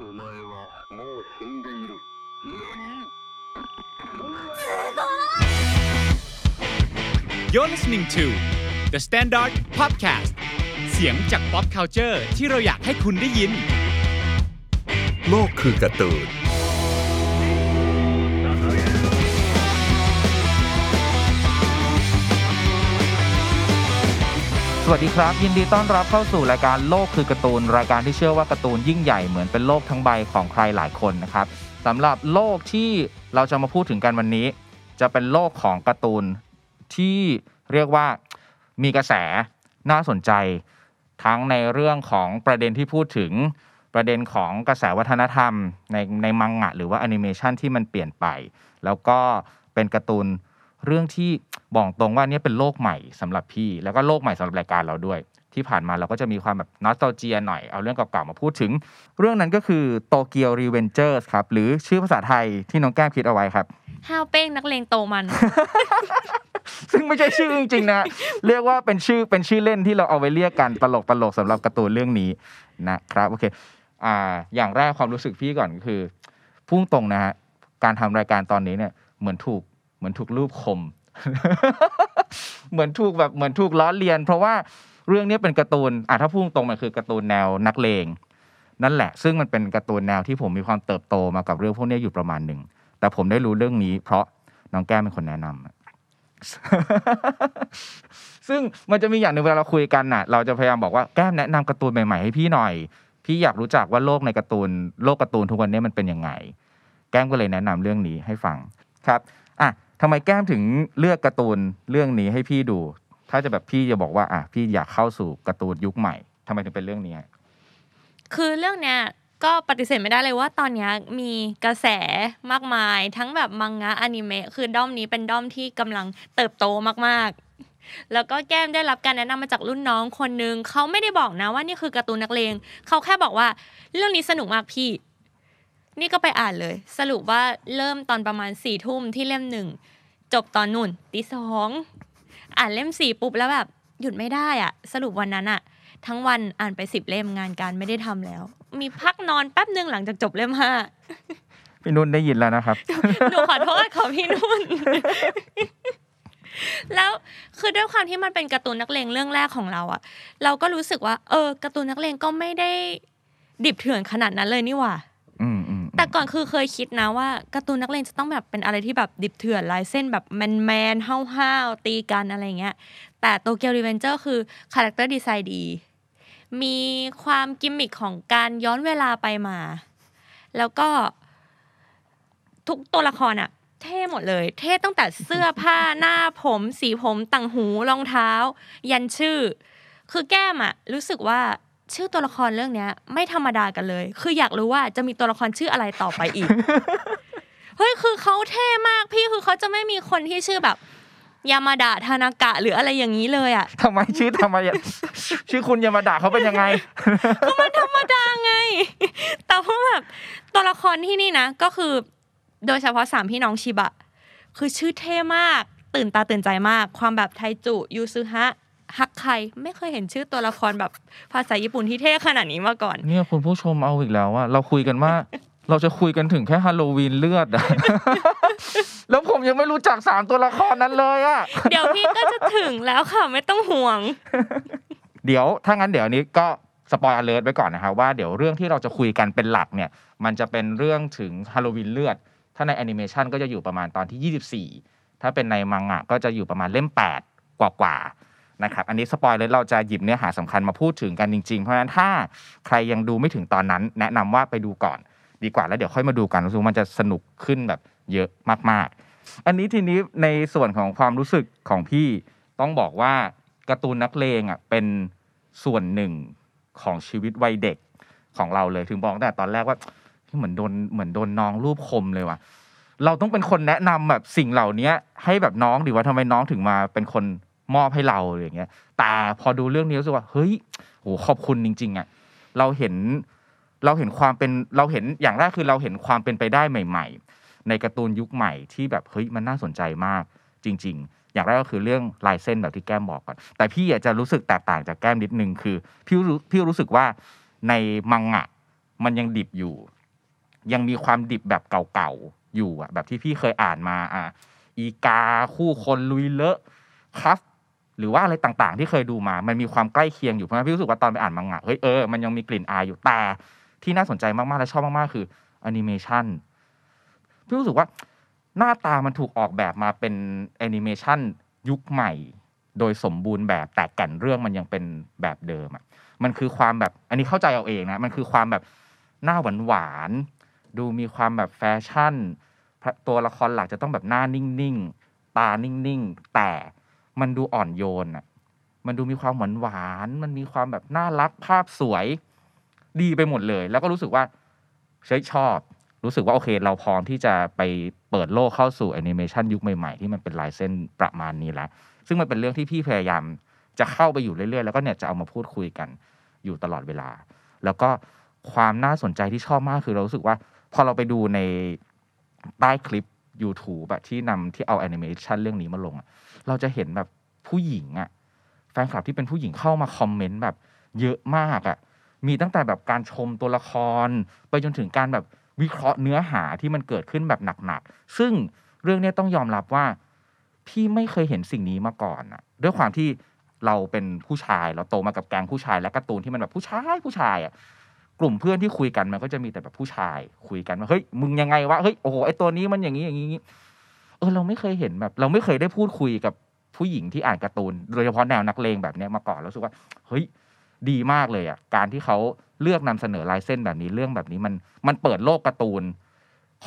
お前はもう死んでいる何 You're listening to The Standard Podcast เสียงจาก pop culture ที่เราอยากให้คุณได้ยิน โลกคือการ์ตูน สวัสดีครับ ยินดีต้อนรับเข้าสู่รายการโลกคือการ์ตูน รายการที่เชื่อว่าการ์ตูนยิ่งใหญ่เหมือนเป็นโลกทั้งใบของใครหลายคนนะครับสำหรับโลกที่เราจะมาพูดถึงกันวันนี้ จะเป็นโลกของการ์ตูนที่เรียกว่ามีกระแสน่าสนใจ ทั้งในเรื่องของประเด็นที่พูดถึงประเด็นของกระแสวัฒนธรรมในในมังงะ หรือว่าแอนิเมชันที่มันเปลี่ยนไป แล้วก็เป็นการ์ตูน เรื่องที่บอกตรงว่าเนี่ยเป็นโลกใหม่สำหรับพี่ แล้วก็โลกใหม่สำหรับรายการเราด้วย ที่ผ่านมาเราก็จะมีความแบบนอสต a เจียหน่อยเอาเรื่องเก่าๆมาพูดถึง เรื่องนั้นก็คือโตเกียวรีเวนเจอร์ครับ หรือชื่อภาษาไทยที่น้องแก้มคิดเอาไว้ครับห้าวเป้งนักเลงโตมัน ซึ่งไม่ใช่ชื่อจริงๆนะ เรียกว่าเป็นชื่อเป็นชื่อเล่นที่เราเอาไว้เรียกกันตลกตลกๆสำหรับการ์ตูนเรื่องนี้นะครับโอเคอ่าอย่างแรกความรู้สึกพี่ก่อนก็คือพุ่งตรงนะฮะการทำรายการตอนนี้เนี่ยเหมือนถูก เหมือนถูกรูปคมเหมือนถูกแบบเหมือนถูกล้อเลียน เพราะว่าเรื่องนี้เป็นการ์ตูนอะถ้าพุ่งตรงมันคือการ์ตูนแนวนักเลงนั่นแหละ ซึ่งมันเป็นการ์ตูนแนวที่ผมมีความเติบโตมากับเรื่องพวกนี้อยู่ประมาณหนึ่งแต่ผมได้รู้เรื่องนี้ เพราะน้องแก้มเป็นคนแนะนำอะซึ่งมันจะมีอย่างหนึ่งเวลาเราคุยกันน่ะ เราจะพยายามบอกว่าแก้มแนะนำการ์ตูนใหม่ๆให้พี่หน่อย พี่อยากรู้จักว่าโลกในการ์ตูนโลกการ์ตูนทุกวันนี้มันเป็นยังไง แก้มก็เลยแนะนำเรื่องนี้ให้ฟังครับ ทำไมแก้มถึงเลือกการ์ตูนเรื่องนี้ให้พี่ดู ถ้าจะแบบพี่จะบอกว่าอะพี่อยากเข้าสู่การ์ตูนยุคใหม่ทำไมถึงเป็นเรื่องนี้คือเรื่องเนี้ยก็ปฏิเสธไม่ได้เลยว่าตอนนี้มีกระแสมากมาย ทั้งแบบมังงะอนิเมะคือด้อมนี้เป็นด้อมที่กำลังเติบโตมากๆ แล้วก็แก้มได้รับการแนะนำมาจากรุ่นน้องคนนึงเขาไม่ได้บอกนะว่านี่คือการ์ตูนนักเลงเขาแค่บอกว่าเรื่องนี้สนุกมากพี่ นี่ก็ไปอ่านเลย สรุปว่าเริ่มตอนประมาณสี่ทุ่มที่เล่มหนึ่งจบตอนนุ่นตีสองอ่านเล่มสี่ปุ๊บแล้วแบบหยุดไม่ได้อะสรุปวันนั้นอะทั้งวันอ่านไปสิบเล่มงานการไม่ได้ทำแล้ว มีพักนอนแป๊บหนึ่งหลังจากจบเล่มห้าพี่นุ่นได้ยินแล้วนะครับหนูขอโทษขอพี่นุ่น แล้วคือด้วยความที่มันเป็นการ์ตูนนักเลงเรื่องแรกของเราอะเราก็รู้สึกว่า เออการ์ตูนนักเลงก็ไม่ได้ดิบเถื่อนขนาดนั้นเลยนี่หว่า อืมอืม แต่ก่อนคือเคยคิดนะว่าการ์ตูนนักเลงจะต้องแบบเป็นอะไรที่แบบดิบเถื่อนลายเส้นแบบแมนแมนห้าวๆตีกันอะไรเงี้ย แต่ Tokyo Revengers คือ character design ดี มีความกิมมิคของการย้อนเวลาไปมา แล้วก็ทุกตัวละครอะเท่หมดเลย เท่ตั้งแต่เสื้อผ้าหน้าผม สีผมต่างหูรองเท้า ยันชื่อ คือแก้มอะรู้สึกว่า ชื่อตัวละครเรื่องเนี้ย ไม่ธรรมดากันเลย คืออยากรู้ว่าจะมีตัวละครชื่ออะไรต่อไปอีก เฮ้ยคือเขาเท่มากพี่คือเขาจะไม่มีคนที่ชื่อแบบยามาดะทานากะหรืออะไรอย่างนี้เลยอะทำไมชื่อทำไมชื่อคุณยามาดาเขาเป็นยังไงก็มันธรรมดาไง แต่ว่าแบบตัวละครที่นี่นะ ก็คือ โดยเฉพาะสามพี่น้องชิบะ คือชื่อเท่มาก ตื่นตาตื่นใจมาก ความแบบไทจู ยูซึฮะ ฮักไค ไม่เคยเห็นชื่อตัวละครแบบภาษาญี่ปุ่นที่เท่ขนาดนี้มาก่อน เนี่ยคุณผู้ชมเอาอีกแล้วว่าเราคุยกันว่าเราจะคุยกันถึงแค่ฮาโลวีนเลือดอะแล้วผมยังไม่รู้จักสามตัวละครนั้นเลยอะเดี๋ยวพี่ก็จะถึงแล้วค่ะไม่ต้องห่วง เดี๋ยวถ้างั้นเดี๋ยวนี้ก็สปอยอ l เลิร์ไว้ก่อนนะครับว่าเดี๋ยวเรื่องที่เราจะคุยกันเป็นหลักเนี่ย มันจะเป็นเรื่องถึงฮาโลวีนเลือด ถ้าในแอนิเมชันก็จะอยู่ประมาณตอนที่ 24 ถ้าเป็นในมังงะก็จะอยู่ประมาณเล่ม 8 กว่ากว่าๆ นะครับอันนี้สปอยเลยเราจะหยิบเนื้อหาสำคัญมาพูดถึงกันจริงๆ เพราะฉะนั้นถ้าใครยังดูไม่ถึงตอนนั้น แนะนำว่าไปดูก่อนดีกว่าแล้วเดี๋ยวค่อยมาดูกันรู้สึกมันจะสนุกขึ้นแบบเยอะมากๆ อันนี้ทีนี้ในส่วนของความรู้สึกของพี่ต้องบอกว่าการ์ตูนนักเลงอะเป็นส่วนหนึ่งของชีวิตวัยเด็กของเราเลยถึงบอกแต่ตอนแรกว่าเหมือนโดนเหมือนโดนน้องรูปคมเลยว่ะเราต้องเป็นคนแนะนำแบบสิ่งเหล่านี้ให้แบบน้องดีว่าทำไมน้องถึงมาเป็นคน มอบให้เราอะไรอย่างเงี้ย แต่พอดูเรื่องนี้รู้สึกว่าเฮ้ยโหขอบคุณจริง ๆอะเราเห็นเราเห็นความเป็นเราเห็นอย่างแรกคือเราเห็นความเป็นไปได้ใหม่ ๆ ในการ์ตูนยุคใหม่ที่แบบเฮ้ยมันน่าสนใจมากจริง ๆ อย่างแรกก็คือเรื่องลายเส้นแบบที่แก้มบอกก่อนแต่พี่อยากจะรู้สึกแตกต่างจากแก้มนิดนึงคือพี่รู้พี่รู้สึกว่าในมังงะมันยังดิบอยู่ ยังมีความดิบแบบเก่าๆอยู่อะแบบที่พี่เคยอ่านมาอะอีกาคู่คนลุยเลอะคัฟ หรือว่าอะไรต่างๆ ที่เคยดูมา มันมีความใกล้เคียงอยู่เพราะฉะนั้นพี่รู้สึกว่าตอนไปอ่านมังงะเฮ้ยเออมันยังมีกลิ่นอายอยู่แต่ที่น่าสนใจมากๆและชอบมากๆคือแอนิเมชันพี่รู้สึกว่าหน้าตามันถูกออกแบบมาเป็นแอนิเมชันยุคใหม่ โดยสมบูรณ์แบบแต่แก่นเรื่องมันยังเป็นแบบเดิมอะมันคือความแบบอันนี้เข้าใจเอาเองนะมันคือความแบบหน้าหวานหวานๆดูมีความแบบแฟชั่น ตัวละครหลักจะต้องแบบหน้านิ่งๆ ตานิ่งๆ แต่ มันดูอ่อนโยนอะ มันดูมีความหวานหวาน มันมีความแบบน่ารักภาพสวยดีไปหมดเลย แล้วก็รู้สึกว่าเฮ้ยชอบ รู้สึกว่าโอเค เราพร้อมที่จะไปเปิดโลกเข้าสู่แอนิเมชันยุคใหม่ๆ ที่มันเป็นลายเส้นประมาณนี้แล้ว ซึ่งมันเป็นเรื่องที่พี่พยายามจะเข้าไปอยู่เรื่อยๆ แล้วก็เนี่ยจะเอามาพูดคุยกันอยู่ตลอดเวลา แล้วก็ความน่าสนใจที่ชอบมากคือเรารู้สึกว่า พอเราไปดูในใต้คลิป YouTube แบบที่นำที่เอาแอนิเมชันเรื่องนี้มาลงอะ เราจะเห็นแบบผู้หญิงอะแฟนคลับที่เป็นผู้หญิงเข้ามาคอมเมนต์แบบ เยอะมากอะมีตั้งแต่แบบการชมตัวละคร ไปจนถึงการแบบวิเคราะห์เนื้อหาที่มันเกิดขึ้นแบบหนักๆ ซึ่งเรื่องนี้ต้องยอมรับว่า พี่ไม่เคยเห็นสิ่งนี้มาก่อนอะด้วยความที่เราเป็นผู้ชายเราโตมากับแกงผู้ชาย และการ์ตูนที่มันแบบผู้ชายผู้ชายอะกลุ่มเพื่อนที่คุยกันมันก็จะมีแต่แบบผู้ชาย คุยกันว่าเฮ้ยมึงยังไงวะเฮ้ยโอ้โหไอตัวนี้มันอย่างนี้อย่างนี้ เออเราไม่เคยเห็นแบบ เราไม่เคยได้พูดคุยกับผู้หญิงที่อ่านการ์ตูน โดยเฉพาะแนวนักเลงแบบนี้มาก่อนแล้วรู้สึกว่า เฮ้ยดีมากเลยอะการที่เขาเลือกนำเสนอลายเส้นแบบนี้เรื่องแบบนี้มันมันเปิดโลกการ์ตูน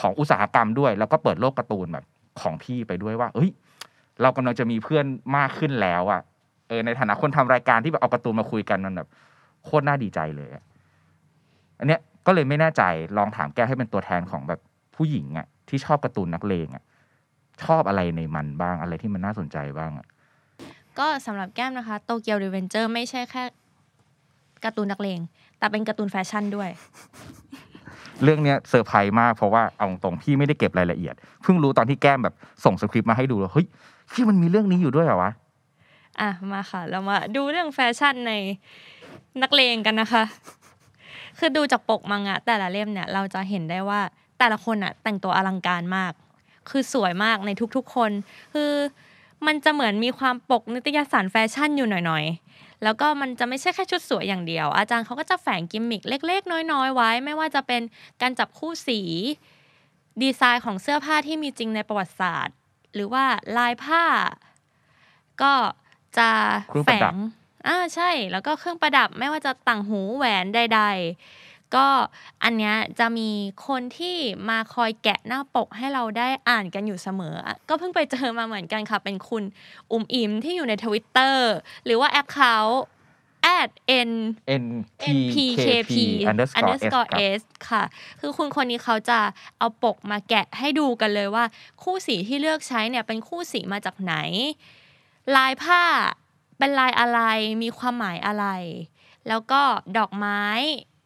ของอุตสาหกรรมด้วย แล้วก็เปิดโลกการ์ตูนแบบของพี่ไปด้วยว่า เอ้ย เรากำลังจะมีเพื่อนมากขึ้นแล้วอะเออในฐานะคนทำรายการที่แบบเอาการ์ตูนมาคุยกันมันแบบโคตรน่าดีใจเลยอะอันเนี้ยก็เลยไม่แน่ใจลองถามแก้มให้เป็นตัวแทนของแบบผู้หญิงอะที่ชอบการ์ตูนนักเลงอะ ชอบอะไรในมันบ้างอะไรที่มันน่าสนใจบ้างอะก็สำหรับแก้มนะคะ Tokyo Revengers ไม่ใช่แค่การ์ตูนนักเลง แต่เป็นการ์ตูนแฟชั่นด้วย เรื่องเนี้ยเซอร์ไพรส์มากเพราะว่าเอาตรงๆพี่ไม่ได้เก็บรายละเอียด เพิ่งรู้ตอนที่แก้มแบบส่งสคริปต์มาให้ดูแล้วเฮ้ยพี่มันมีเรื่องนี้อยู่ด้วยเหรอวะอะมาค่ะ เรามาดูเรื่องแฟชั่นในนักเลงกันนะคะ คือดูจากปกมังงะแต่ละเล่มเนี่ย เราจะเห็นได้ว่าแต่ละคนอะแต่งตัวอลังการมาก คือสวยมากในทุกๆคน คือมันจะเหมือนมีความปกนิตยสารแฟชั่นอยู่หน่อยๆ แล้วก็มันจะไม่ใช่แค่ชุดสวยอย่างเดียว อาจารย์เขาก็จะแฝงกิมมิคเล็ก ๆ น้อย ๆ ไว้ ไม่ว่าจะเป็นการจับคู่สี ดีไซน์ของเสื้อผ้าที่มีจริงในประวัติศาสตร์ หรือว่าลายผ้า ก็จะเครื่องแฝประดับงอ่าใช่ แล้วก็เครื่องประดับไม่ว่าจะต่างหูแหวนใด ๆ ก็อันเนี้ยจะมีคนที่มาคอยแกะหน้าปกให้เราได้อ่านกันอยู่เสมออะก็เพิ่งไปเจอมาเหมือนกันค่ะ เป็นคุณอุ๋มอิมที่อยู่ในทวิตเตอร์หรือว่าแอคเคาท์ at n npkp underscore s ครับ s ค่ะ คือคุณคนนี้เขาจะเอาปกมาแกะให้ดูกันเลยว่า คู่สีที่เลือกใช้เนี่ยเป็นคู่สีมาจากไหน ลายผ้าเป็นลายอะไรมีความหมายอะไร แล้วก็ดอกไม้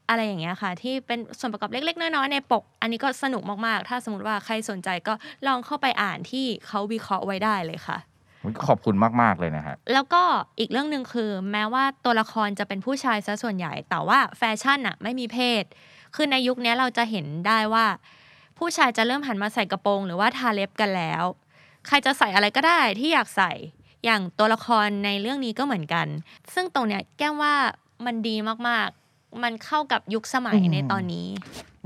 อะไรอย่างเงี้ยค่ะ ที่เป็นส่วนประกอบเล็ก ๆ น้อยๆในปก อันนี้ก็สนุกมากๆ ถ้าสมมติว่าใครสนใจก็ลองเข้าไปอ่านที่เขาวิเคราะห์ไว้ได้เลยค่ะอุ๊ยขอบคุณมาก ๆ เลยนะฮะ แล้วก็อีกเรื่องหนึ่งคือ แม้ว่าตัวละครจะเป็นผู้ชายซะส่วนใหญ่ แต่ว่าแฟชั่นอะไม่มีเพศ คือในยุคนี้เราจะเห็นได้ว่า ผู้ชายจะเริ่มหันมาใส่กระโปรง หรือว่าทาเล็บกันแล้ว ใครจะใส่อะไรก็ได้ที่อยากใส่อย่างตัวละครในเรื่องนี้ก็เหมือนกัน ซึ่งตรงเนี้ยแก้มว่ามันดีมากๆ มันเข้ากับยุคสมัยอืมในตอนนี้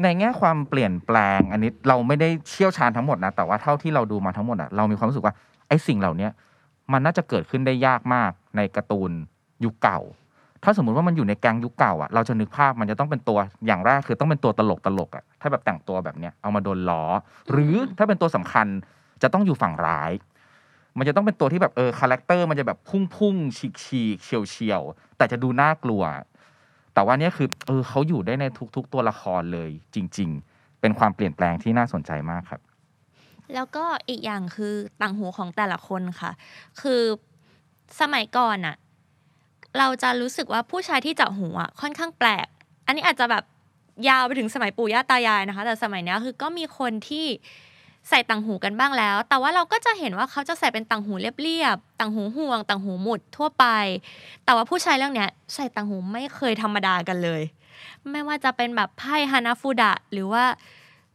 ในแง่ความเปลี่ยนแปลงอันนี้เราไม่ได้เชี่ยวชาญทั้งหมดนะแต่ว่าเท่าที่เราดูมาทั้งหมดอะเรามีความรู้สึกว่าไอ้สิ่งเหล่าเนี้ยมันน่าจะเกิดขึ้นได้ยากมากในการ์ตูนยุคเก่า ถ้าสมมุติว่ามันอยู่ในแก๊งยุคเก่าอะเราจะนึกภาพมันจะต้องเป็นตัวอย่างแรกคือต้องเป็นตัวตลกตลกๆอะถ้าแบบแต่งตัวแบบเนี้ยเอามาโดนล้อ หรือถ้าเป็นตัวสำคัญจะต้องอยู่ฝั่งร้าย มันจะต้องเป็นตัวที่แบบเออ character มันจะแบบพุ่งพุ่งฉีกฉีกเฉี่ยวเฉี่ยวแต่จะดูน่ากลัว แต่ว่าเนี้ยคือเออเขาอยู่ได้ในทุก ๆ ตัวละครเลยจริง ๆ เป็นความเปลี่ยนแปลงที่น่าสนใจมากครับ แล้วก็อีกอย่างคือต่างหูของแต่ละคนค่ะ คือสมัยก่อนอะเราจะรู้สึกว่าผู้ชายที่เจาะหูอะค่อนข้างแปลก อันนี้อาจจะแบบยาวไปถึงสมัยปู่ย่าตายายนะคะ แต่สมัยนี้คือก็มีคนที่ ใส่ต่างหูกันบ้างแล้ว แต่ว่าเราก็จะเห็นว่าเขาจะใส่เป็นต่างหูเรียบๆ ต่างหูห่วง ต่างหูหมุดทั่วไป แต่ว่าผู้ชายเรื่องเนี้ยใส่ต่างหูไม่เคยธรรมดากันเลย ไม่ว่าจะเป็นแบบไพ่ฮานาฟูดะหรือว่า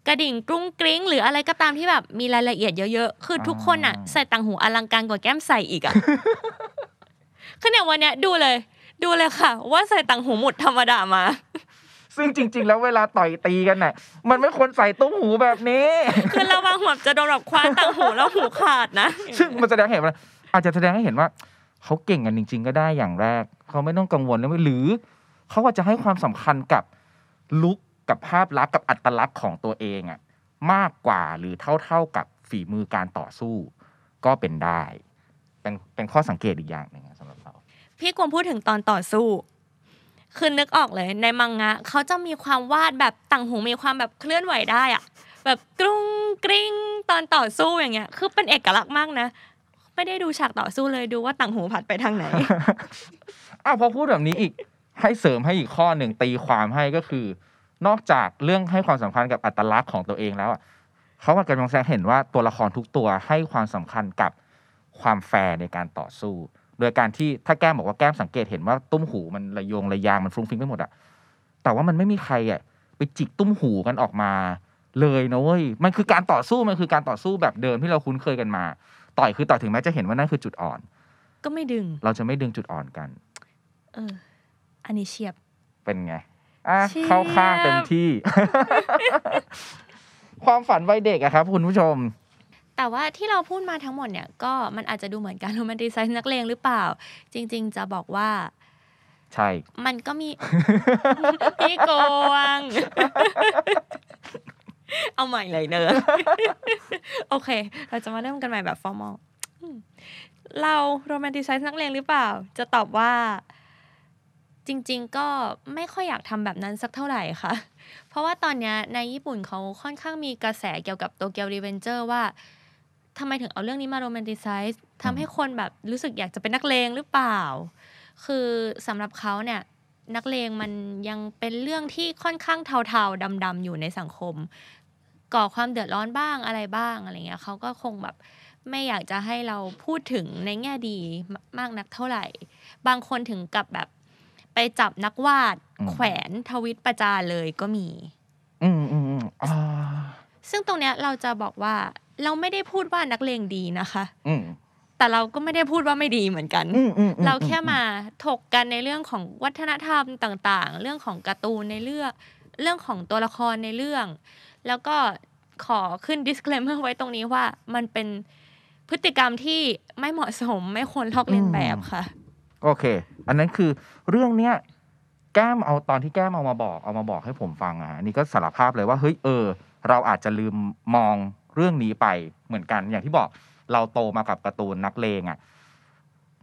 กระดิ่งกรุ้งกริ้ง หรืออะไรก็ตามที่แบบมีรายละเอียดเยอะๆ คือทุกคนอะอ่าใส่ต่างหูอลังการกว่าแก้มใส่อีกอะคือเนี่ยวันเนี้ยดูเลย ดูเลยค่ะ ว่าใส่ต่างหูหมุดธรรมดามา ซึ่งจริง ๆ แล้วเวลาต่อยตีกันน่ะ มันไม่ควรใส่ตุ้มหูแบบนี้คือระวังแบบจะโดนแบบคว้าต่างหูแล้วหูขาดนะ ซึ่งมันแสดงให้เห็นว่าอาจจะแสดงให้เห็นว่าเขาเก่งกันจริง ๆ ก็ได้อย่างแรก เขาไม่ต้องกังวลเลยหรือเขาอาจจะให้ความสำคัญกับลุคกับภาพลักษณ์กับอัตลักษณ์ของตัวเองอะมากกว่าหรือเท่าๆกับฝีมือการต่อสู้ ก็เป็นได้ เป็นเป็นข้อสังเกตอีกอย่างหนึ่งอะสำหรับเรา พี่กวงพูดถึงตอนต่อสู้ คือนึกออกเลย ในมังงะเขาจะมีความวาดแบบต่างหูมีความแบบเคลื่อนไหวได้อะแบบกรุ้งกริ้งตอนต่อสู้อย่างเงี้ย คือเป็นเอกลักษณ์มากนะไม่ได้ดูฉากต่อสู้เลยดูว่าต่างหูผัดไปทางไหนอ้าวพอพูดแบบนี้อีกให้เสริมให้อีกข้อหนึ่งตีความให้ก็คือ นอกจากเรื่องให้ความสำคัญกับอัตลักษณ์ของตัวเองแล้วอะเขากำลังแสดงเห็นว่าตัวละครทุกตัวให้ความสำคัญกับความแฟร์ในการต่อสู้ ดยการที่ถ้าแก้มบอกว่าแก้มสังเกตเห็นว่าตุ้มหูมันระโยงระยางมันฟรุ้งฟริ้งไปหมดอะแต่ว่ามันไม่มีใครอะไปจิกตุ้มหูกันออกมา เลยนะเว้ยมันคือการต่อสู้มันคือการต่อสู้แบบเดิมที่เราคุ้นเคยกันมา ต่อยคือต่อยถึงแม้จะเห็นว่านั่นคือจุดอ่อน ก็ไม่ดึง เราจะไม่ดึงจุดอ่อนกัน เออ อันนี้เฉียบเป็นไงอะเชี่ยเข้าข้างเต็มที่ ความฝันวัยเด็กอะครับ คุณผู้ชม แต่ว่าที่เราพูดมาทั้งหมดเนี่ยก็มันอาจจะดูเหมือนการโรแมนติไซส์นักเลงหรือเปล่า จริง ๆ จะบอกว่า ใช่ มันก็มีพี่โกวงเอาใหม่เลยเนอะโอเค เราจะมาเริ่มกันใหม่แบบ formal เรา romanticize นักเลงหรือเปล่า จะตอบว่า จริง ๆ ก็ไม่ค่อยอยากทำแบบนั้นสักเท่าไหร่ค่ะ เพราะว่าตอนเนี้ยในญี่ปุ่นเขาค่อนข้างมีกระแสเกี่ยวกับ Tokyo Revengers ว่า ทำไมถึงเอาเรื่องนี้มา romanticize ทำให้คนแบบรู้สึกอยากจะเป็นนักเลงหรือเปล่า คือสำหรับเขาเนี่ยนักเลงมันยังเป็นเรื่องที่ค่อนข้างเทาๆดำๆอยู่ในสังคม ก่อความเดือดร้อนบ้างอะไรบ้างอะไรเงี้ยเขาก็คงแบบไม่อยากจะให้เราพูดถึงในแง่ดีมากนักเท่าไหร่ บางคนถึงกับแบบไปจับนักวาดอืมแขวนทวิตประจานเลยก็มีอืมอืมอืมอ่าซึ่งตรงเนี้ยเราจะบอกว่า เราไม่ได้พูดว่านักเลงดีนะคะอืมแต่เราก็ไม่ได้พูดว่าไม่ดีเหมือนกันอืมอืมอืมเราแค่มาถกกันในเรื่องของวัฒนธรรมต่าง ๆ เรื่องของการ์ตูนในเรื่อง เรื่องของตัวละครในเรื่อง แล้วก็ขอขึ้น disclaimer ไว้ตรงนี้ว่ามันเป็นพฤติกรรมที่ไม่เหมาะสมไม่ควรลอกเลียนแบบค่ะ โอเค อันนั้นคือเรื่องเนี้ยแก้มเอาตอนที่แก้มเอามาบอกเอามาบอกให้ผมฟังอะอันนี้ก็สารภาพเลยว่าเฮ้ยเออ เราอาจจะลืมมอง เรื่องนี้ไปเหมือนกัน อย่างที่บอกเราโตมากับการ์ตูนนักเลงอะ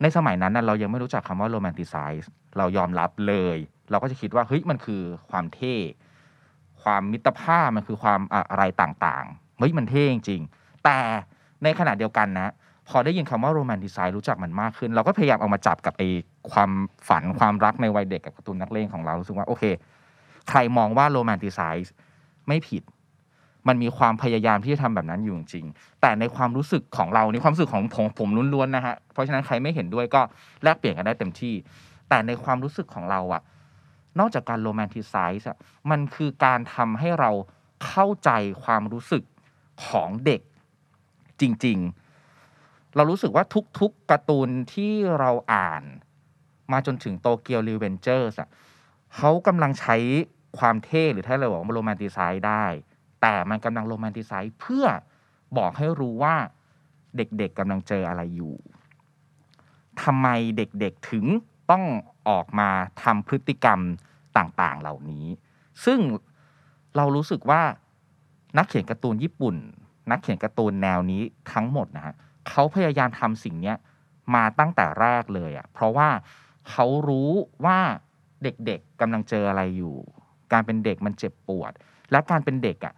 ในสมัยนั้นเรายังไม่รู้จักคำว่า romanticize เรายอมรับเลย เราก็จะคิดว่าเฮ้ยมันคือความเท่ ความมิตรภาพมันคือความอะไรต่างๆเฮ้ยมันเท่จริงแต่ในขณะเดียวกันนะ พอได้ยินคำว่า romanticize รู้จักมันมากขึ้น เราก็พยายามเอามาจับกับไอ้ความฝันความรักในวัยเด็กกับการ์ตูนนักเลงของเรารู้สึกว่าโอเค ใครมองว่า romanticizeไม่ผิด มันมีความพยายามที่จะทำแบบนั้นอยู่จริง แต่ในความรู้สึกของเราในความรู้สึกของผมผมล้วนๆนะฮะ เพราะฉะนั้นใครไม่เห็นด้วยก็แลกเปลี่ยนกันได้เต็มที่ แต่ในความรู้สึกของเราอะนอกจากการ romanticize อะมันคือการทำให้เราเข้าใจความรู้สึกของเด็กจริง ๆ เรารู้สึกว่าทุกๆการ์ตูนที่เราอ่าน มาจนถึง Tokyo Revengers อะเขากำลังใช้ความเท่หรือถ้าเราบอกว่า romanticize ได้ แต่มันกำลัง romanticize เพื่อบอกให้รู้ว่าเด็กๆกำลังเจออะไรอยู่ทำไมเด็กๆถึงต้องออกมาทำพฤติกรรมต่างๆ เหล่านี้ ซึ่งเรารู้สึกว่านักเขียนการ์ตูนญี่ปุ่น นักเขียนการ์ตูนแนวนี้ทั้งหมดนะฮะเขาพยายามทำสิ่งเนี้ยมาตั้งแต่แรกเลยอะ่ะเพราะว่าเขารู้ว่าเด็กๆกำลังเจออะไรอยู่ การเป็นเด็กมันเจ็บปวด และการเป็นเด็กอะ่ะ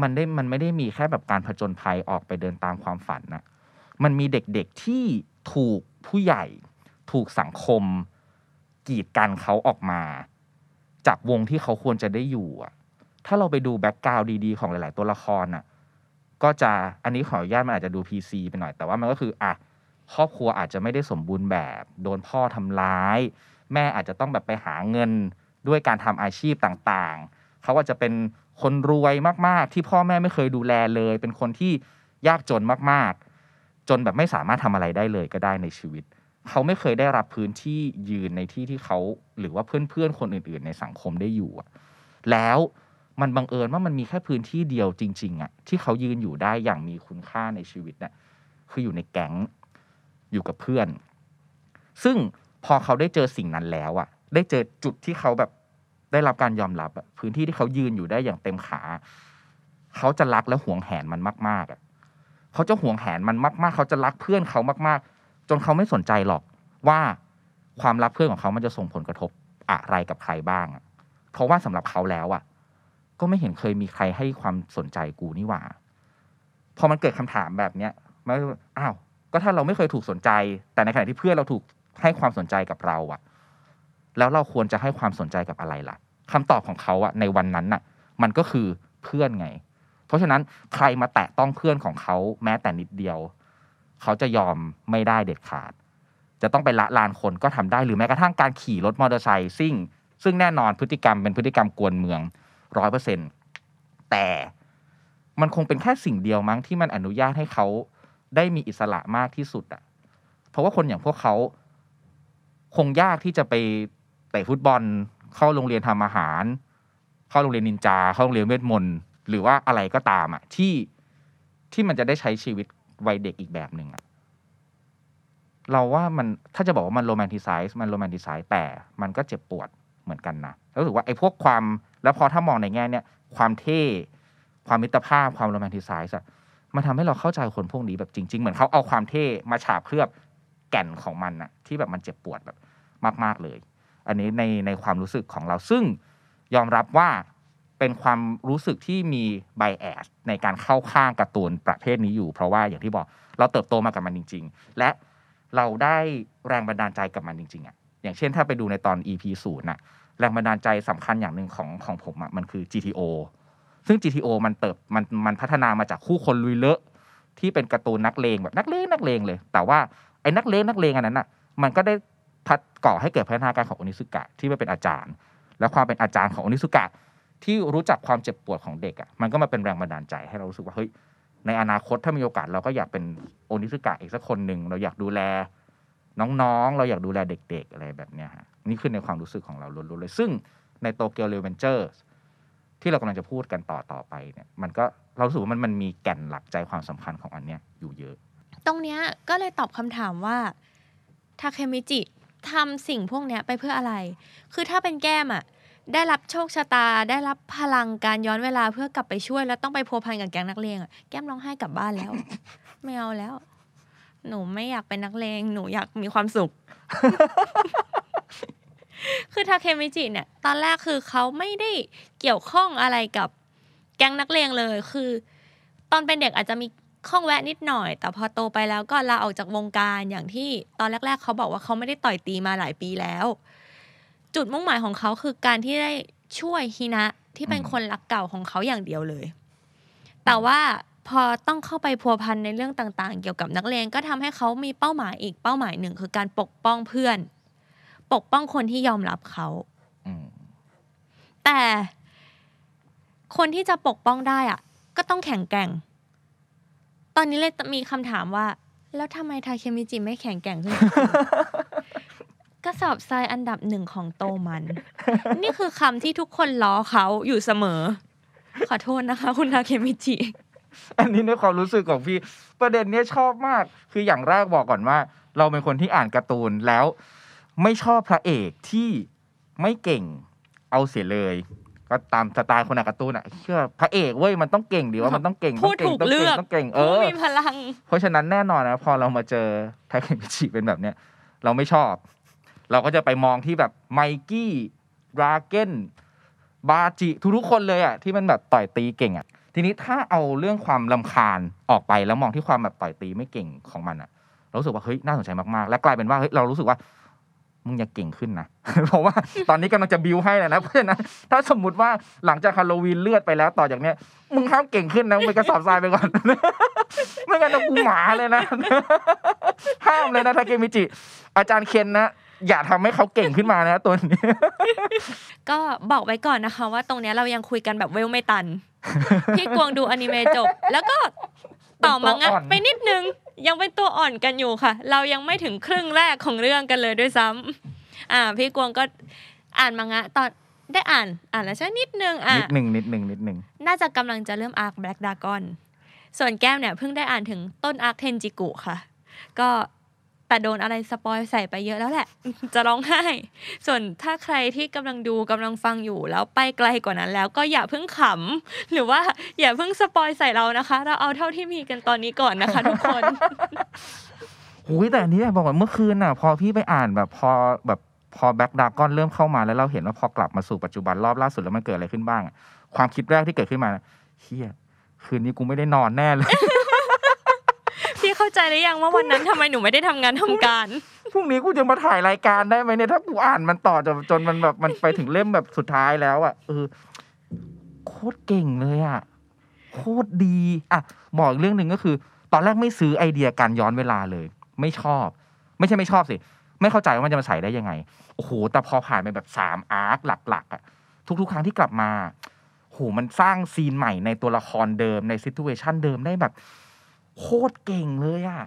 มันได้มันไม่ได้มีแค่แบบการผจญภัยออกไปเดินตามความฝันนะมันมีเด็กๆที่ถูกผู้ใหญ่ ถูกสังคม กีดกันเขาออกมา จากวงที่เขาควรจะได้อยู่อะถ้าเราไปดู background ดีๆ ของหลายๆ ตัวละครน่ะ ก็จะอันนี้ขออนุญาตมันอาจจะดู PC ไปหน่อย แต่ว่ามันก็คืออะครอบครัวอาจจะไม่ได้สมบูรณ์แบบ โดนพ่อทำร้าย แม่อาจจะต้องแบบไปหาเงินด้วยการทำอาชีพต่างๆ เขาก็จะเป็นคนรวยมากๆ ที่พ่อแม่ไม่เคยดูแลเลย เป็นคนที่ยากจนมากๆ จนแบบไม่สามารถทำอะไรได้เลยก็ได้ในชีวิต เขาไม่เคยได้รับพื้นที่ยืนในที่ที่เขาหรือว่าเพื่อนๆคนอื่น ๆ ในสังคมได้อยู่อะแล้วมันบังเอิญว่ามันมีแค่พื้นที่เดียวจริง ๆอะที่เขายืนอยู่ได้อย่างมีคุณค่าในชีวิตน่ะคืออยู่ในแก๊งอยู่กับเพื่อน ซึ่งพอเขาได้เจอสิ่งนั้นแล้วอะได้เจอจุดที่เขาแบบ ได้รับการยอมรับอะพื้นที่ที่เขายืนอยู่ได้อย่างเต็มขา เขาจะรักและห่วงแหนมันมาก ๆอะเขาจะห่วงแหนมันมากๆ เขาจะรักเพื่อนเขามาก ๆ จนเขาไม่สนใจหรอกว่าความรักเพื่อนของเขามันจะส่งผลกระทบอะไรกับใครบ้าง เพราะว่าสำหรับเขาแล้วอะก็ไม่เห็นเคยมีใครให้ความสนใจกูนี่หว่า พอมันเกิดคำถามแบบเนี้ยมันอ้าว ก็ถ้าเราไม่เคยถูกสนใจ แต่ในขณะที่เพื่อนเราถูกให้ความสนใจกับเราอะ แล้วเราควรจะให้ความสนใจกับอะไรล่ะคำตอบของเขาอะในวันนั้นน่ะ มันก็คือเพื่อนไง เพราะฉะนั้นใครมาแตะต้องเพื่อนของเขาแม้แต่นิดเดียว เขาจะยอมไม่ได้เด็ดขาด จะต้องไปละลานคนก็ทำได้หรือแม้กระทั่งการขี่รถมอเตอร์ไซค์ซิ่ง ซึ่งแน่นอนพฤติกรรมเป็นพฤติกรรมกวนเมืองร้อยเปอร์เซ็นแต่มันคงเป็นแค่สิ่งเดียวมั้งที่มันอนุญาตให้เขาได้มีอิสระมากที่สุดอะเพราะว่าคนอย่างพวกเขาคงยากที่จะไป เตะฟุตบอล เข้าโรงเรียนทำอาหาร เข้าโรงเรียนนินจา เข้าโรงเรียนเวทมนต์หรือว่าอะไรก็ตามอะที่ที่มันจะได้ใช้ชีวิตวัยเด็กอีกแบบหนึ่งอะเราว่ามันถ้าจะบอกว่ามัน romanticize มัน romanticize แต่มันก็เจ็บปวดเหมือนกันนะรู้สึกว่าไอ้พวกความแล้วพอถ้ามองในแง่เนี้ยความเท่ความมิตรภาพความ romanticize อะมันทำให้เราเข้าใจคนพวกนี้แบบจริง ๆ เหมือนเขาเอาความเท่มาฉาบเคลือบแก่นของมันอะที่แบบมันเจ็บปวดแบบมาก ๆเลย อันนี้ในในความรู้สึกของเราซึ่งยอมรับว่าเป็นความรู้สึกที่มีไบแอสในการเข้าข้างการ์ตูนประเภทนี้อยู่ เพราะว่าอย่างที่บอกเราเติบโตมากับมันจริง ๆ และเราได้แรงบันดาลใจกับมันจริงๆอะอย่างเช่นถ้าไปดูในตอน EP ศูนย์น่ะแรงบันดาลใจสำคัญอย่างหนึ่งของของผมอะมันคือ GTO ซึ่ง GTO มันเติบมันมันพัฒนามาจากคู่คนลุยเลอะ ที่เป็นการ์ตูนนักเลงแบบนักเลงนักเลงเลย แต่ว่าไอ้นักเลงนักเลงอันนั้นอะมันก็ได้ พัดก่อให้เกิดพัฒนาการของอนิสุกะที่มาเป็นอาจารย์ และความเป็นอาจารย์ของอนิสุกะที่รู้จักความเจ็บปวดของเด็กอะมันก็มาเป็นแรงบันดาลใจให้เรารู้สึกว่าเฮ้ยในอนาคตถ้ามีโอกาสเราก็อยากเป็นโอนิสุกะอีกสักคนหนึ่งเราอยากดูแลน้องๆ เราอยากดูแลเด็ก ๆ อะไรแบบเนี้ยฮะนี่คือในความรู้สึกของเราล้วนๆเลย ซึ่งในโตเกียวเรเวนเจอร์ที่เรากำลังจะพูดกันต่อต่อไปเนี่ยมันก็เรารู้สึกว่ามันมันมีแก่นหลักใจความสำคัญของอันเนี้ยอยู่เยอะ ตรงเนี้ยก็เลยตอบคำถามว่าทาเคมิจิ ทำสิ่งพวกเนี้ยไปเพื่ออะไร คือถ้าเป็นแก้มอะได้รับโชคชะตา ได้รับพลังการย้อนเวลาเพื่อกลับไปช่วย แล้วต้องไปพัวพันกับแก๊งนักเลงอะแก้มร้องไห้กลับบ้านแล้ว ไม่เอาแล้ว หนูไม่อยากเป็นนักเลง หนูอยากมีความสุข คือทาเคมิจิเนี่ย ตอนแรกคือเขาไม่ได้เกี่ยวข้องอะไรกับแก๊งนักเลงเลย คือ ตอนเป็นเด็กอาจจะมี ข้องแวะนิดหน่อย แต่พอโตไปแล้วก็ลาออกจากวงการอย่างที่ตอนแรก ๆ เขาบอกว่าเขาไม่ได้ต่อยตีมาหลายปีแล้ว จุดมุ่งหมายของเขาคือการที่ได้ช่วยฮินะที่เป็นอืมคนรักเก่าของเขาอย่างเดียวเลย แต่ว่าพอต้องเข้าไปพัวพันในเรื่องต่างๆ เกี่ยวกับนักเลงก็ทำให้เขามีเป้าหมายอีกเป้าหมายหนึ่งคือการปกป้องเพื่อน ปกป้องคนที่ยอมรับเขาอืมแต่คนที่จะปกป้องได้อะ ก็ต้องแข็งแกร่ง ตอนนี้เลยมีคำถามว่า แล้วทำไมทาเคมิจิไม่แข็งแกร่งขึ้น กระสอบทรายอันดับหนึ่งของโตมัน นี่คือคำที่ทุกคนล้อเขาอยู่เสมอ ขอโทษนะคะ คุณทาเคมิจิ อันนี้ในความรู้สึกของพี่ ประเด็นเนี้ยชอบมาก คืออย่างแรกบอกก่อนว่า เราเป็นคนที่อ่านการ์ตูนแล้ว ไม่ชอบพระเอกที่ไม่เก่ง เอาเสียเลย ก็ตามสไตล์คนอ่านการ์ตูนอะเชื่อพระเอกเว้ยมันต้องเก่งดีว่ามันต้องเก่งพูดต้องถูกต้องเลือกต้องเก่งเอผู้อมีพลัง เพราะฉะนั้นแน่นอนนะพอเรามาเจอไทเคมิชิเป็นแบบเนี้ยเราไม่ชอบ เราก็จะไปมองที่แบบไมกี้ราเกนบาจิทุกๆคนเลยอะที่มันแบบต่อยตีเก่งอะทีนี้ถ้าเอาเรื่องความลำคาญออกไปแล้วมองที่ความแบบต่อยตีไม่เก่งของมันอะเรารู้สึกว่าเฮ้ยน่าสนใจมากๆ และกลายเป็นว่าเฮ้ยเรารู้สึกว่า มึงอย่าเก่งขึ้นนะ เพราะว่าตอนนี้กำลังจะบิวให้แล้วนะ เพราะฉะนั้นถ้าสมมติว่าหลังจากฮาโลวีนเลือดไปแล้วต่อจากเนี้ย มึงห้ามเก่งขึ้นนะมึงไปกระสอบทรายไปก่อน ไม่งั้นจะกูหมาเลยนะ ห้ามเลยนะทาเกมิจิ อาจารย์เคนนะอย่าทำให้เขาเก่งขึ้นมานะตัวนี้ ก็บอกไว้ก่อนนะคะ ว่าตรงเนี้ยเรายังคุยกันแบบเวลไม่ตัน พี่กวงดูอนิเมะจบ แล้วก็ต่อมังงะเป็นตัวอ่อนไปนิดนึง ยังเป็นตัวอ่อนกันอยู่ค่ะ เรายังไม่ถึงครึ่งแรกของเรื่องกันเลยด้วยซ้ำอ่า พี่กวงก็อ่านมังงะตอนได้อ่านอ่านแล้วใช่ไหมนิดนึงอะนิดหนึ่งนิดหนึ่งนิดหนึ่งน่าจะกำลังจะเริ่ม arc Black Dragon ส่วนแก้มเนี่ยเพิ่งได้อ่านถึงต้น arc เทนจิกุค่ะ ก็ แต่โดนอะไร spoil ใส่ไปเยอะแล้วแหละ จะร้องไห้ ส่วนถ้าใครที่กำลังดูกำลังฟังอยู่แล้วไปไกลกว่านั้นแล้วก็อย่าเพิ่งขำหรือว่าอย่าเพิ่งสปอยใส่เรานะคะ เราเอาเท่าที่มีกันตอนนี้ก่อนนะคะ ทุกคนหุยแต่อันนี้บอกว่าเมื่อคืนน่ะ พอพี่ไปอ่านแบบพอแบบพอแบ็กดาก้อนเริ่มเข้ามาแล้วเราเห็นว่าพอกลับมาสู่ปัจจุบันรอบล่าสุดแล้วมันเกิดอะไรขึ้นบ้าง ความคิดแรกที่เกิดขึ้นมาเฮียคืนนี้กูไม่ได้นอนแน่เลย เข้าใจหรือยังว่าวันนั้นทำไมหนูไม่ได้ทำงานทำการพรุ่งนี้กูจะมาถ่ายรายการได้ไหมเนี่ยถ้ากูอ่านมันต่อจนจนมันแบบมันไปถึงเล่มแบบสุดท้ายแล้วอะเออโคตรเก่งเลยอะโคตรดีอะบอกอีกเรื่องหนึ่งก็คือ ตอนแรกไม่ซื้อไอเดียการย้อนเวลาเลย ไม่ชอบ ไม่ใช่ไม่ชอบสิไม่เข้าใจว่ามันจะมาใส่ได้ยังไงโอ้โหแต่พอผ่านไปแบบสามอาร์คหลักๆอะทุก ๆ ครั้งที่กลับมาโหมันสร้างซีนใหม่ในตัวละครเดิมในซิทูเอชันเดิมได้แบบ โคตรเก่งเลยอะ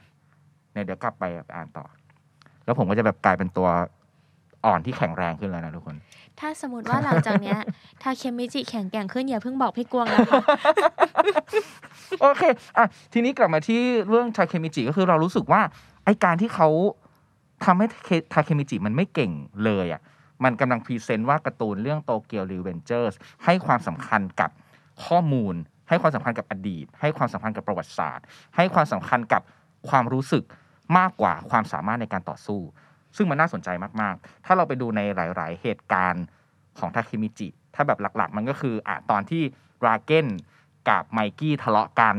เนี่ยเดี๋ยวกลับไปอ่านต่อ แล้วผมก็จะแบบกลายเป็นตัวอ่อนที่แข็งแรงขึ้นแล้วนะทุกคน ถ้าสมมติว่าหลังจากเนี้ยถ้าเคมิจิแข็งแกร่งขึ้นอย่าเพิ่งบอกพี่กวงนะคะโอเคอะทีนี้กลับมาที่เรื่องทาเคมิจิก็คือเรารู้สึกว่าไอ้การที่เขาทำให้ทาเคมิจิมันไม่เก่งเลยอะมันกำลัง present ว่าการ์ตูนเรื่องโตเกียวรีเวนเจอร์สให้ความสำคัญกับข้อมูล ให้ความสำคัญกับอดีต ให้ความสำคัญกับประวัติศาสตร์ ให้ความสำคัญกับความรู้สึกมากกว่าความสามารถในการต่อสู้ ซึ่งมันน่าสนใจมากๆ ถ้าเราไปดูในหลาย ๆ เหตุการณ์ของทาเคมิจิ ถ้าแบบหลัก ๆ มันก็คืออะตอนที่ราเกนกับไมกี้ทะเลาะกัน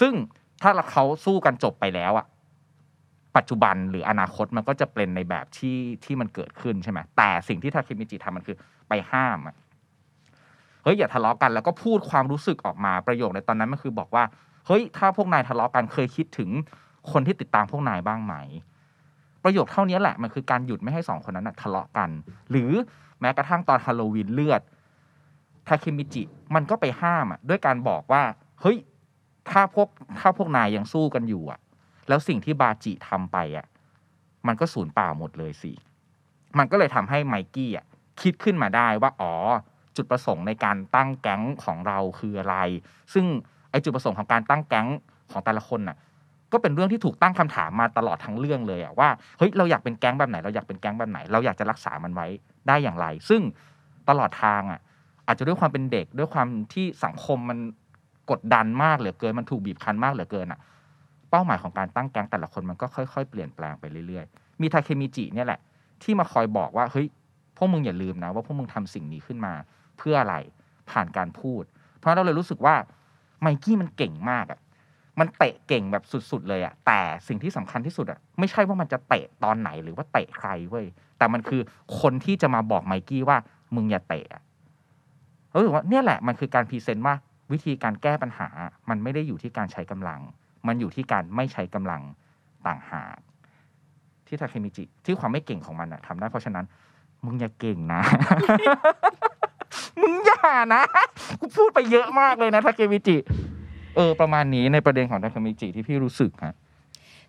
ซึ่งถ้าเขาสู้กันจบไปแล้วอะปัจจุบันหรืออนาคตมันก็จะเป็นในแบบที่ที่มันเกิดขึ้นใช่ไหมแต่สิ่งที่ทาเคมิจิทำมันคือไปห้ามอะ เฮ้ยอย่าทะเลาะกันแล้วก็พูดความรู้สึกออกมาประโยคในตอนนั้นมันคือบอกว่าเฮ้ยถ้าพวกนายทะเลาะกันเคยคิดถึงคนที่ติดตามพวกนายบ้างไหม ประโยคเท่านี้แหละมันคือการหยุดไม่ให้สองคนนั้นนะทะเลาะกัน หรือแม้กระทั่งตอนฮาโลวีนเลือดทาเคมิจิมันก็ไปห้ามอะด้วยการบอกว่า เฮ้ย ถ้าพวกถ้าพวกนายยังสู้กันอยู่อะ แล้วสิ่งที่บาจิทำไปอะ มันก็สูญเปล่าหมดเลยสิ มันก็เลยทำให้ไมกี้อะคิดขึ้นมาได้ว่า อ๋อ จุดประสงค์ในการตั้งแก๊งของเราคืออะไร ซึ่งไอจุดประสงค์ของการตั้งแก๊งของแต่ละคนน่ะก็เป็นเรื่องที่ถูกตั้งคำถามมาตลอดทั้งเรื่องเลยอะว่าเฮ้ยเราอยากเป็นแก๊งแบบไหน เราอยากเป็นแก๊งแบบไหน เราอยากจะรักษามันไว้ได้อย่างไร ซึ่งตลอดทางอะอาจจะด้วยความเป็นเด็กด้วยความที่สังคมมันกดดันมากเหลือเกินมันถูกบีบคั้นมากเหลือเกินอะเป้าหมายของการตั้งแก๊งแต่ละคนมันก็ค่อยๆ เปลี่ยนแปลงไปเรื่อยๆ มีทาเคมิจิเนี่ยแหละ ที่มาคอยบอกว่าเฮ้ยพวกมึงอย่าลืมนะว่าพวกมึงทำสิ่งนี้ขึ้นมา เพื่ออะไรผ่านการพูด เพราะเราเลยรู้สึกว่าไมกี้มันเก่งมากอะมันเตะเก่งแบบสุด ๆ เลยอะแต่สิ่งที่สำคัญที่สุดอะไม่ใช่ว่ามันจะเตะตอนไหนหรือว่าเตะใครเว้ยแต่มันคือคนที่จะมาบอกไมกี้ว่ามึงอย่าเตะอะรู้สึกว่าเนี่ยแหละมันคือการพรีเซนต์ว่าวิธีการแก้ปัญหา มันไม่ได้อยู่ที่การใช้กำลัง มันอยู่ที่การไม่ใช้กำลังต่างหากที่ทาเคมิจิที่ความไม่เก่งของมันอะทำได้เพราะฉะนั้น มึงอย่าเก่งนะ มึงอย่านะกูพูดไปเยอะมากเลยนะทาเคมิจิเออประมาณนี้ในประเด็นของทาเคมิจิที่พี่รู้สึกฮะ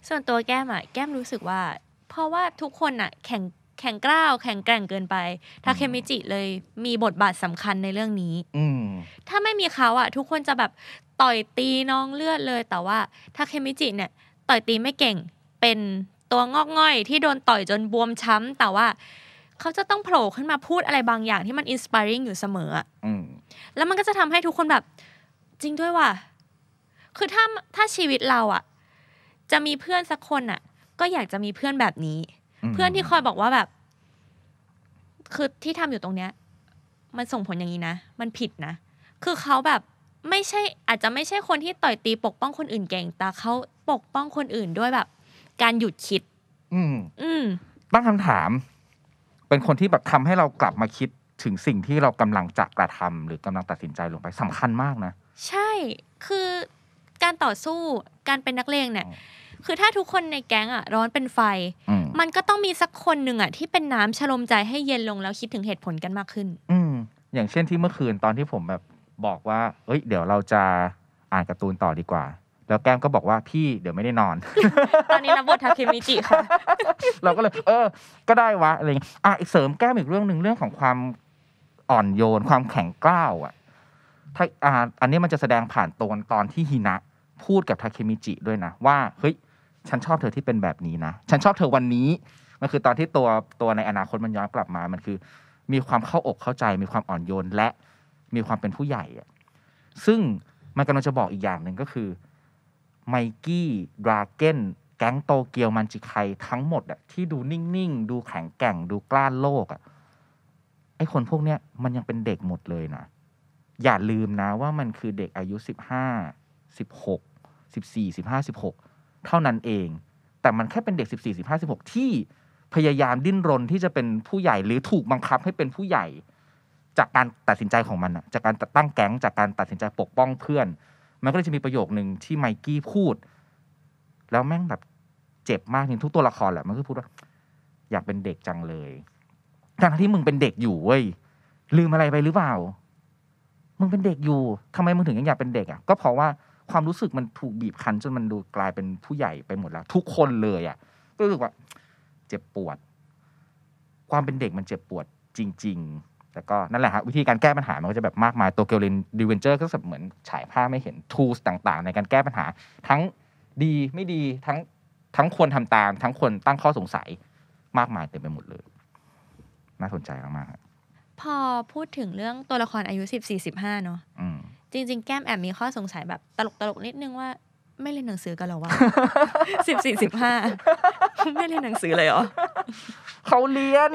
ส่วนตัวแก้มอะแก้มรู้สึกว่า เพราะว่าทุกคนอะแข่งแข่งกล้าวแข่งแกร่งเกินไปทาเคมิจิเลยมีบทบาทสำคัญในเรื่องนี้ อืมถ้าไม่มีเขาอะทุกคนจะแบบต่อยตีน้องเลือดเลย แต่ว่าทาเคมิจิเนี่ย ต่อยตีไม่เก่งเป็นตัวงอกง่อยที่โดนต่อยจนบวมช้ำแต่ว่า เขาจะต้องโผล่ขึ้นมาพูดอะไรบางอย่างที่มันอินสป r ริงอยู่เสมออะอืมแล้วมันก็จะทำให้ทุกคนแบบ จริงด้วยว่ะคือถ้าถ้าชีวิตเราอะจะมีเพื่อนสักคนอะก็อยากจะมีเพื่อนแบบนี้มเพื่อนที่คอยบอกว่าแบบ คือที่ทำอยู่ตรงเนี้ย มันส่งผลอย่างนี้นะมันผิดนะคือเขาแบบไม่ใช่อาจจะไม่ใช่คนที่ต่อยตีปกป้องคนอื่นเก่ง แต่เขาปกป้องคนอื่นด้วยแบบ การหยุดคิด อืม อืมตั้งคำถาม เป็นคนที่แบบทำให้เรากลับมาคิดถึงสิ่งที่เรากำลังจะกระทำหรือกำลังตัดสินใจลงไปสำคัญมากนะ ใช่คือการการต่อสู้การเป็นนักเลงเนี่ยอืมคือถ้าทุกคนในแก๊งอะร้อนเป็นไฟอืมมันก็ต้องมีสักคนหนึ่งอะที่เป็นน้ำชโลมใจให้เย็นลงแล้วคิดถึงเหตุผลกันมากขึ้น อืมอย่างเช่นที่เมื่อคืนตอนที่ผมแบบบอกว่า เอ้ย เดี๋ยวเราจะอ่านการ์ตูนต่อดีกว่า แล้วแก้มก็บอกว่าพี่เดี๋ยวไม่ได้นอน ตอนนี้นับบททาเคมิจิค่ะ เราก็เลย เออ ก็ได้วะอะไรเงี้ยอะอีกเสริมแก้มอีกเรื่องหนึ่งเรื่องของความอ่อนโยนความแข็งกร้าวอะถ้าอ่าอันนี้มันจะแสดงผ่านตอนตอนที่ฮินะพูดกับทาเคมิจิด้วยนะ ว่าเฮ้ยฉันชอบเธอที่เป็นแบบนี้นะ ฉันชอบเธอวันนี้ มันคือตอนที่ตัวตัวในอนาคตมันย้อนกลับมา มันคือ มีความเข้าอกเข้าใจ มีความอ่อนโยนและมีความเป็นผู้ใหญ่อะซึ่งมันกำลังจะบอกอีกอย่างหนึ่งก็คือ ไมกี้ดราเก้นแก๊งโตเกียวมันจิไคทั้งหมดอะที่ดูนิ่งๆ ดูแข็งแกร่ง ดูกล้าโลกอะไอคนพวกเนี้ยมันยังเป็นเด็กหมดเลยนะ อย่าลืมนะว่ามันคือเด็กอายุสิบห้าสิบหกสิบสี่สิบห้าสิบหกเท่านั้นเอง แต่มันแค่เป็นเด็กสิบสี่สิบห้าสิบหกที่พยายามดิ้นรนที่จะเป็นผู้ใหญ่หรือถูกบังคับให้เป็นผู้ใหญ่ จากการตัดสินใจของมันอะจากการตั้งแก๊งจากการตัดสินใจปกป้องเพื่อน มันก็เลยจะมีประโยคหนึ่งที่ไมกี้พูด แล้วแม่งแบบเจ็บมากจริงทุกตัวละครแหละมันก็พูดว่า อยากเป็นเด็กจังเลยทั้งที่มึงเป็นเด็กอยู่เว้ยลืมอะไรไปหรือเปล่า มึงเป็นเด็กอยู่ทำไมมึงถึงยังอยากเป็นเด็กอะก็เพราะว่าความรู้สึกมันถูกบีบคั้นจนมันดูกลายเป็นผู้ใหญ่ไปหมดแล้ว ทุกคนเลยอะก็รู้สึกว่า เจ็บปวด ความเป็นเด็กมันเจ็บปวดจริง ๆ แต่ก็นั่นแหละฮะวิธีการแก้ปัญหามันก็จะแบบมากมายตัวเกลเลนดิเวนเจอร์ก็แบบเหมือนฉายภาพให้เห็น tools ต่างๆ ในการแก้ปัญหา ทั้งดีไม่ดีทั้งทั้งควรทำตาม ทั้งควรตั้งข้อสงสัยมากมายเต็มไปหมดเลย น่าสนใจมากๆครับพอพูดถึงเรื่องตัวละครอายุสิบสี่สิบห้าเนาะอืมจริง ๆ แก้มแอบมีข้อสงสัยแบบตลกตลกๆนิดนึงว่าไม่เรียนหนังสือกันเหรอวะสิบสี่สิบห้าไม่เรียนหนังสือเลยเหรอเขาเรียน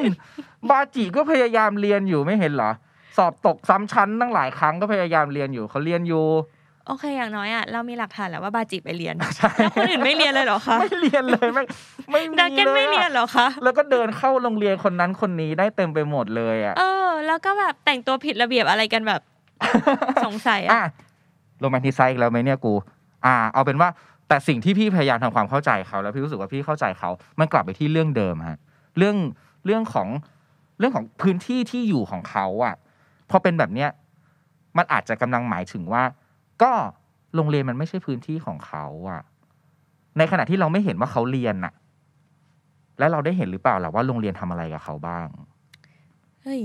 บาจิก็พยายามเรียนอยู่ไม่เห็นเหรอ สอบตกซ้ำชั้นตั้งหลายครั้งก็พยายามเรียนอยู่เขาเรียนอยู่โอเคอย่างน้อยอะเรามีหลักฐานแล้วว่าบาจิไปเรียนแล้วคนอื่นไม่เรียนเลยเหรอคะไม่เรียนเลยไม่ไม่มีดาเกนลไม่เรียนอะเหรอคะแล้วก็เดินเข้าโรงเรียนคนนั้นคนนี้ได้เต็มไปหมดเลยอะเออ แล้วก็แบบแต่งตัวผิดระเบียบอะไรกันแบบ สงสัยอะอะโรแมนติไซด์อีกแล้วไหมเนี่ยกู อ่า เอาเป็นว่าแต่สิ่งที่พี่พยายามทำความเข้าใจเขา แล้วพี่รู้สึกว่าพี่เข้าใจเขา มันกลับไปที่เรื่องเดิมฮะเรื่องเรื่องของ เรื่องของพื้นที่ที่อยู่ของเขาอะพอเป็นแบบเนี้ยมันอาจจะกำลังหมายถึงว่า ก็โรงเรียนมันไม่ใช่พื้นที่ของเขาอะในขณะที่เราไม่เห็นว่าเขาเรียนน่ะ และเราได้เห็นหรือเปล่าล่ะว่าโรงเรียนทำอะไรกับเขาบ้างเฮ้ย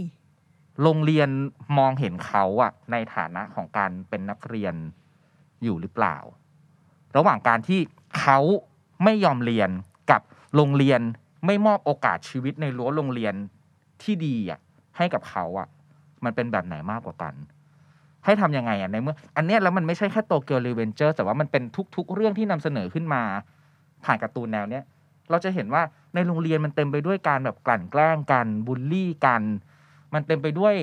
โรงเรียนมองเห็นเขาอะในฐานะของการเป็นนักเรียนอยู่หรือเปล่า ระหว่างการที่เขาไม่ยอมเรียนกับโรงเรียนไม่มอบโอกาสชีวิตในรั้วโรงเรียน ที่ดีอะให้กับเขาอะ มันเป็นแบบไหนมากกว่ากัน ให้ทำยังไงอะในเมื่อ อันเนี้ยแล้วมันไม่ใช่แค่โตเกียวรีเวนเจอร์แต่ว่ามันเป็นทุก ๆ เรื่องที่นำเสนอขึ้นมา ผ่านการ์ตูนแนวเนี้ยเราจะเห็นว่าในโรงเรียนมันเต็มไปด้วยการแบบกลั่นแกล้งกันบูลลี่กัน มันเต็มไปด้วย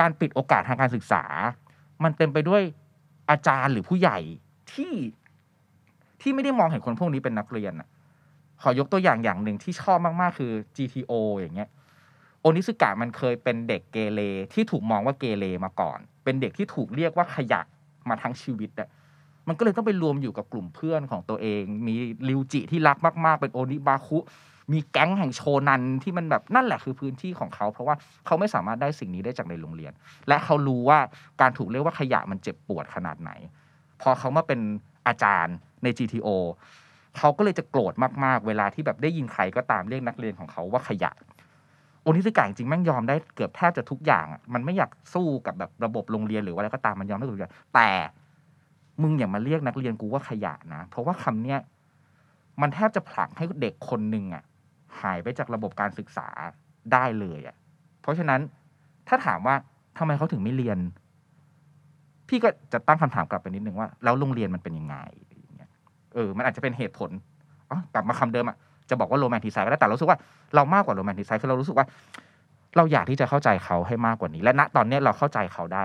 การปิดโอกาสทางการศึกษา มันเต็มไปด้วยอาจารย์หรือผู้ใหญ่ที่ที่ไม่ได้มองเห็นคนพวกนี้เป็นนักเรียนอะ ขอยกตัวอย่างอย่างหนึ่งที่ชอบมากๆ คือ GTO อย่างเงี้ยโอนิสกะมันเคยเป็นเด็กเกเรที่ถูกมองว่าเกเรมาก่อน เป็นเด็กที่ถูกเรียกว่าขยะมาทั้งชีวิตอะมันก็เลยต้องไปรวมอยู่กับกลุ่มเพื่อนของตัวเอง มีริวจิที่รักมากๆ เป็นโอนิบาคุ มีแก๊งแห่งโชนันที่มันแบบนั่นแหละคือพื้นที่ของเขา เพราะว่าเขาไม่สามารถได้สิ่งนี้ได้จากในโรงเรียน และเขารู้ว่าการถูกเรียกว่าขยะมันเจ็บปวดขนาดไหน พอเขามาเป็นอาจารย์ใน GTO เขาก็เลยจะโกรธมากๆ เวลาที่แบบได้ยินใครก็ตามเรียกนักเรียนของเขาว่าขยะโอนิสกะจริงแม่งยอมได้เกือบแทบจะทุกอย่างอะมันไม่อยากสู้กับแบบระบบโรงเรียนหรือว่าอะไรก็ตามมันยอมได้ทุกอย่างแต่มึงอย่ามาเรียกนักเรียนกูว่าขยะนะ เพราะว่าคำเนี้ยมันแทบจะผลักให้เด็กคนหนึ่งอะ หายไปจากระบบการศึกษาได้เลยอะ เพราะฉะนั้นถ้าถามว่าทำไมเขาถึงไม่เรียน พี่ก็จะตั้งคำถามกลับไปนิดนึงว่าแล้วโรงเรียนมันเป็นยังไง เออมันอาจจะเป็นเหตุผลอ๋อกลับมาคำเดิมอะจะบอกว่าโรแมนติไซด์ก็ได้แต่เรารู้สึกว่าเรามากกว่าโรแมนติไซด์คือเรารู้สึกว่า เราอยากที่จะเข้าใจเขาให้มากกว่านี้ และณตอนนี้เราเข้าใจเขาได้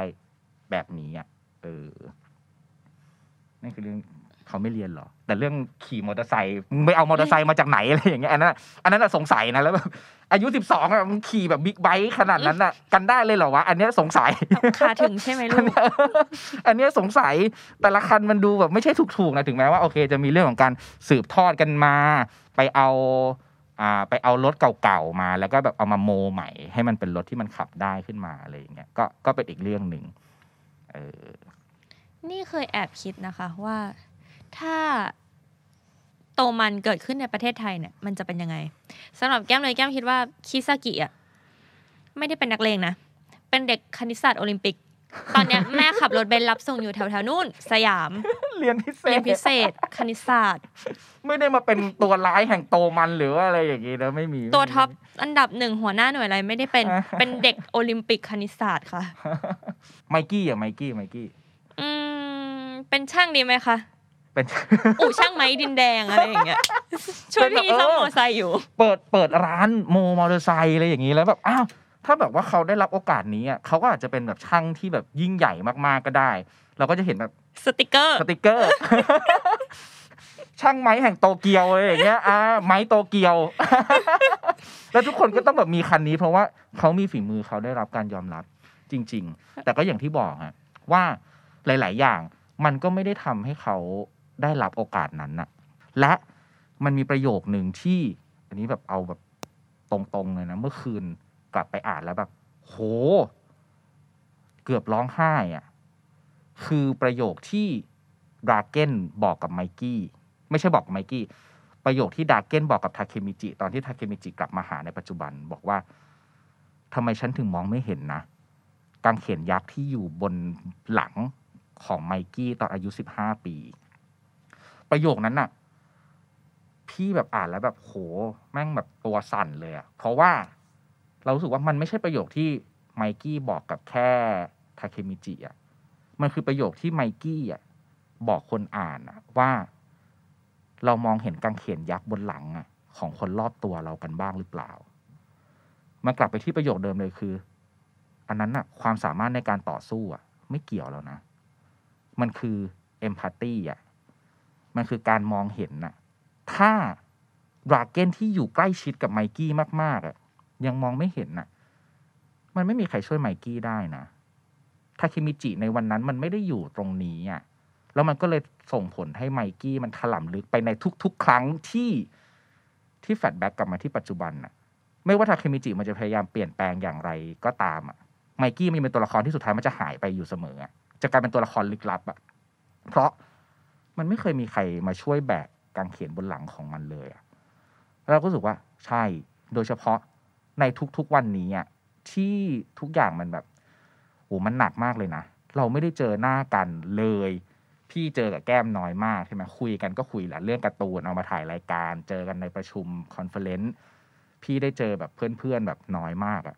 แบบนี้อะเออนั่นคือเรื่อง เขาไม่เรียนเหรอ แต่เรื่องขี่มอเตอร์ไซค์มึงไปเอามอเตอร์ไซค์มาจากไหนอะไรอย่างเงี้ยอันนั้นอันนั้นนะสงสัยนะแล้วแบบอายุสิบสองอะมึงขี่แบบบิ๊กไบค์ขนาดนั้นอะกันได้เลยเหรอวะอันเนี้ยสงสัยขาถึงใช่ไหมลูกอันเนี้ยสงสัยแต่ละคันมันดูแบบไม่ใช่ถูกๆนะถึงแม้ว่าโอเค จะมีเรื่องของการสืบทอดกันมา ไปเอาอ่าไปเอารถเก่าๆมาแล้วก็แบบเอามาโมใหม่ ให้มันเป็นรถที่มันขับได้ขึ้นมาอะไรอย่างเงี้ยก็ก็เป็นอีกเรื่องหนึ่งเออนี่เคยแอบคิดนะคะว่า ถ้าโตมันเกิดขึ้นในประเทศไทยเนี่ยมันจะเป็นยังไงสำหรับแก้มเลยแก้มคิดว่าคิซากิอะไม่ได้เป็นนักเลงนะ เป็นเด็กคณิตศาสตร์โอลิมปิก ตอนเนี้ยแม่ขับรถเบนซ์รับส่งอยู่แถวแถวๆนู่น สยาม เรียนพิเศษเรียนพิเศษ คณิตศาสตร์ ไม่ได้มาเป็นตัวร้ายแห่งโตมันหรือว่าอะไรอย่างงี้นะไม่มี ตัวท็อปอันดับหนึ่งหัวหน้าหน่วยอะไรไม่ได้เป็นอ่าเป็นเด็กโอลิมปิกคณิตศาสตร์ค่ะไมกี้อะไมกี้ไมกี้อืมเป็นช่างดีไหมคะ เป็นอู่ช่างไม้ดินแดงอะไรอย่างเงี้ยช่วยพี่ซ่อมมอเตอร์ไซค์อยู่ เปิดเปิดร้านโมมอเตอร์ไซค์อะไรอย่างนี้แล้วแบบอ้าวถ้าแบบว่าเขาได้รับโอกาสนี้อะเขาก็อาจจะเป็นแบบช่างที่แบบยิ่งใหญ่มากๆก็ได้ เราก็จะเห็นแบบสติกเกอร์สติกเกอร์ ช่างไม้แห่งโตเกียวอะไรอย่างเงี้ยอ่าไม้โตเกียว แล้วทุกคนก็ต้องแบบมีคันนี้ เพราะว่าเขามีฝีมือเขาได้รับการยอมรับจริง ๆ แต่ก็อย่างที่บอกฮะว่าหลาย ๆ อย่างมันก็ไม่ได้ทำให้เขา ได้รับโอกาสนั้นน่ะ และมันมีประโยคหนึ่งที่ อันนี้แบบเอาแบบตรงๆเลยนะ เมื่อคืนกลับไปอ่านแล้วแบบ โห เกือบร้องไห้อะ คือประโยคที่ดราเก้นบอกกับไมกี้ไม่ใช่บอกกับไมกี้ประโยคที่ดราเก้นบอกกับทาเคมิจิ ตอนที่ทาเคมิจิกลับมาหาในปัจจุบัน บอกว่าทำไมฉันถึงมองไม่เห็นนะกางเขนยักษ์ที่อยู่บนหลังของไมกี้ตอนอายุสิบห้าปี ประโยคนั้นน่ะ พี่แบบอ่านแล้วแบบโหแม่งแบบตัวสั่นเลยอะเพราะว่าเรารู้สึกว่ามันไม่ใช่ประโยคที่ไมกี้บอกกับแค่ทาเคมิจิอะมันคือประโยคที่ไมกี้อะบอกคนอ่านอะว่าเรามองเห็นกางเขนยักษ์บนหลังอะของคนรอบตัวเรากันบ้างหรือเปล่า มันกลับไปที่ประโยคเดิมเลยคือ อันนั้นอะความสามารถในการต่อสู้อะไม่เกี่ยวแล้วนะ มันคือเอมพัตตีอะ มันคือการมองเห็นน่ะ ถ้าดราเก้นที่อยู่ใกล้ชิดกับไมกี้มากๆอะยังมองไม่เห็นน่ะ มันไม่มีใครช่วยไมกี้ได้นะทาเคมิจิในวันนั้นมันไม่ได้อยู่ตรงนี้อะแล้วมันก็เลยส่งผลให้ไมกี้มันถล่ำลึกไปในทุก ๆ ครั้งที่ที่ flashback กลับมาที่ปัจจุบันน่ะ ไม่ว่าทาเคมิจิมันจะพยายามเปลี่ยนแปลงอย่างไรก็ตามอะไมกี้มันเป็นตัวละครที่สุดท้ายมันจะหายไปอยู่เสมอจะกลายเป็นตัวละครลึกลับอะเพราะ มันไม่เคยมีใครมาช่วยแบกกางเขนบนหลังของมันเลยอะเราก็รู้สึกว่าใช่ โดยเฉพาะในทุกๆวันนี้อะที่ทุกอย่างมันแบบโอ้มันหนักมากเลยนะ เราไม่ได้เจอหน้ากันเลย พี่เจอกับแก้มน้อยมากใช่ไหมคุยกันก็คุยแหละเรื่องการ์ตูนเอามาถ่ายรายการ เจอกันในประชุม conference พี่ได้เจอแบบเพื่อนๆแบบน้อยมากอะ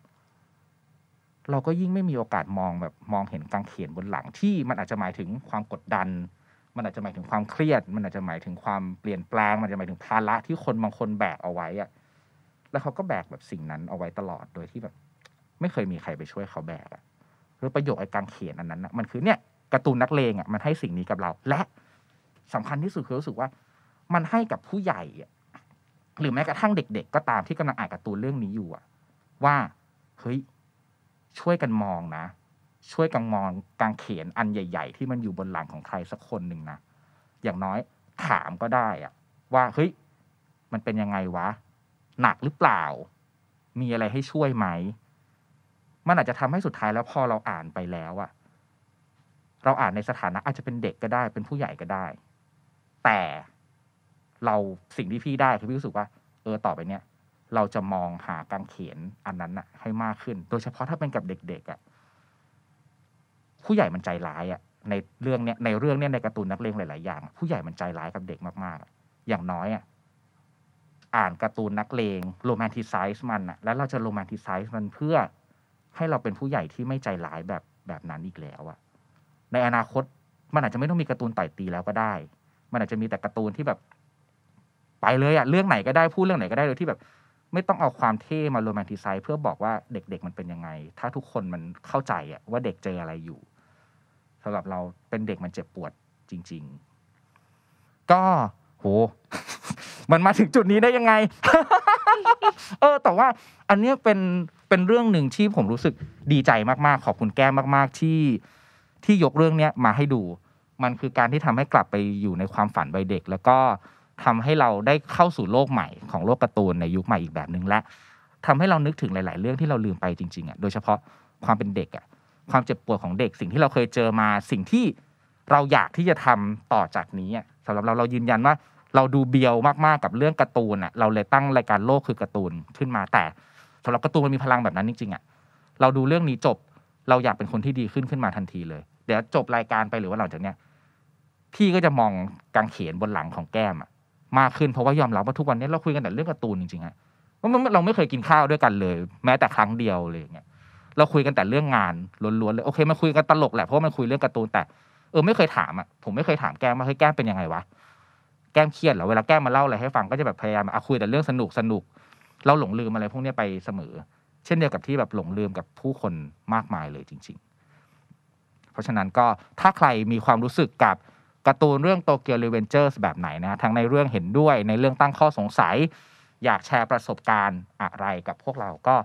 เราก็ยิ่งไม่มีโอกาสมองแบบมองเห็นกางเขนบนหลังที่มันอาจจะหมายถึงความกดดัน มันอาจจะหมายถึงความเครียด มันอาจจะหมายถึงความเปลี่ยนแปลง มันอาจจะหมายถึงภาระที่คนบางคนแบกเอาไว้อะแล้วเขาก็แบกแบบสิ่งนั้นเอาไว้ตลอดโดยที่แบบ ไม่เคยมีใครไปช่วยเขาแบกอะหรือประโยชน์ไอ้กางเขียนอันนั้นนะมันคือเนี่ยการ์ตูนนักเลงอะมันให้สิ่งนี้กับเรา และสำคัญที่สุดคือรู้สึกว่า มันให้กับผู้ใหญ่อะหรือแม้กระทั่งเด็ก ๆ ก็ตามที่กำลังอ่านการ์ตูนเรื่องนี้อยู่อะว่าเฮ้ยช่วยกันมองนะ ช่วยกันมองกางเขนอันใหญ่ ๆ ที่มันอยู่บนหลังของใครสักคนหนึ่งนะอย่างน้อยถามก็ได้อะว่าเฮ้ยมันเป็นยังไงวะ หนักหรือเปล่า มีอะไรให้ช่วยไหม มันอาจจะทำให้สุดท้ายแล้วพอเราอ่านไปแล้วอะเราอ่านในสถานะอาจจะเป็นเด็กก็ได้ เป็นผู้ใหญ่ก็ได้ แต่เราสิ่งที่พี่ได้คือพี่รู้สึกว่า เออต่อไปเนี้ยเราจะมองหากางเขนอันนั้นอะให้มากขึ้น โดยเฉพาะถ้าเป็นกับเด็กๆอะ ผู้ใหญ่มันใจร้ายอะในเรื่องเนี้ยในเรื่องเนี้ยในการ์ตูนนักเลงหลาย ๆ อย่าง ผู้ใหญ่มันใจร้ายกับเด็กมากๆอะอย่างน้อยอะอ่านการ์ตูนนักเลง romanticize มันอะแล้วเราจะ romanticize มันเพื่อให้เราเป็นผู้ใหญ่ที่ไม่ใจร้ายแบบแบบนั้นอีกแล้วอะในอนาคตมันอาจจะไม่ต้องมีการ์ตูนต่อยตีแล้วก็ได้ มันอาจจะมีแต่การ์ตูนที่แบบ ไปเลยอะเรื่องไหนก็ได้พูดเรื่องไหนก็ได้โดยที่แบบ ไม่ต้องเอาความเท่มา romanticize เพื่อบอกว่าเด็กๆมันเป็นยังไง ถ้าทุกคนมันเข้าใจอะว่าเด็กเจออะไรอยู่ สำหรับเราเป็นเด็กมันเจ็บปวดจริง ๆ ก็โหมันมาถึงจุดนี้ได้ยังไง เออ แต่ว่าอันเนี้ยเป็นเป็นเรื่องหนึ่งที่ผมรู้สึกดีใจมากๆ ขอบคุณแก้มมาก ๆ ที่ที่ยกเรื่องเนี้ยมาให้ดู มันคือการที่ทำให้กลับไปอยู่ในความฝันวัยเด็ก แล้วก็ทำให้เราได้เข้าสู่โลกใหม่ของโลกการ์ตูนในยุคใหม่อีกแบบหนึ่งและทำให้เรานึกถึงหลาย ๆ เรื่องที่เราลืมไปจริง ๆอะโดยเฉพาะความเป็นเด็กอะ ความเจ็บปวดของเด็กสิ่งที่เราเคยเจอมาสิ่งที่เราอยากที่จะทำต่อจากนี้อะสำหรับเราเรายืนยันว่าเราดูเบียวมากๆกับเรื่องการ์ตูนอะเราเลยตั้งรายการโลกคือการ์ตูนขึ้นมาแต่สำหรับการ์ตูนมันมีพลังแบบนั้นจริงๆอะเราดูเรื่องนี้จบเราอยากเป็นคนที่ดีขึ้นขึ้นมาทันทีเลย เดี๋ยวจบรายการไปหรือว่าหลังจากเนี้ยพี่ก็จะมองกางเขนบนหลังของแก้มอะมากขึ้นเพราะว่ายอมรับว่าทุกวันนี้เราคุยกันแต่เรื่องการ์ตูนจริงๆฮะว่าเราไม่เคยกินข้าวด้วยกันเลย แม้แต่ครั้งเดียวเลยอย่างเงี้ย เราคุยกันแต่เรื่องงานล้วนๆเลยโอเคมันคุยกันตลกแหละเพราะมันคุยเรื่องการ์ตูนแต่เออไม่เคยถามอะผมไม่เคยถามแก้มว่าเฮ้ยแก้มเป็นยังไงวะแก้มเครียดเหรอเวลาแก้มมาเล่าอะไรให้ฟังก็จะแบบพยายามอะคุยแต่เรื่องสนุกสนุกเราหลงลืมอะไรพวกนี้ไปเสมอ เช่นเดียวกับที่แบบหลงลืมกับผู้คนมากมายเลยจริง ๆ เพราะฉะนั้นก็ถ้าใครมีความรู้สึกกับการ์ตูนเรื่องโตเกียวรีเวนเจอร์สแบบไหนนะทั้งในเรื่องเห็นด้วยในเรื่องตั้งข้อสงสัย อยากแชร์ประสบการณ์อะไรกับพวกเราก็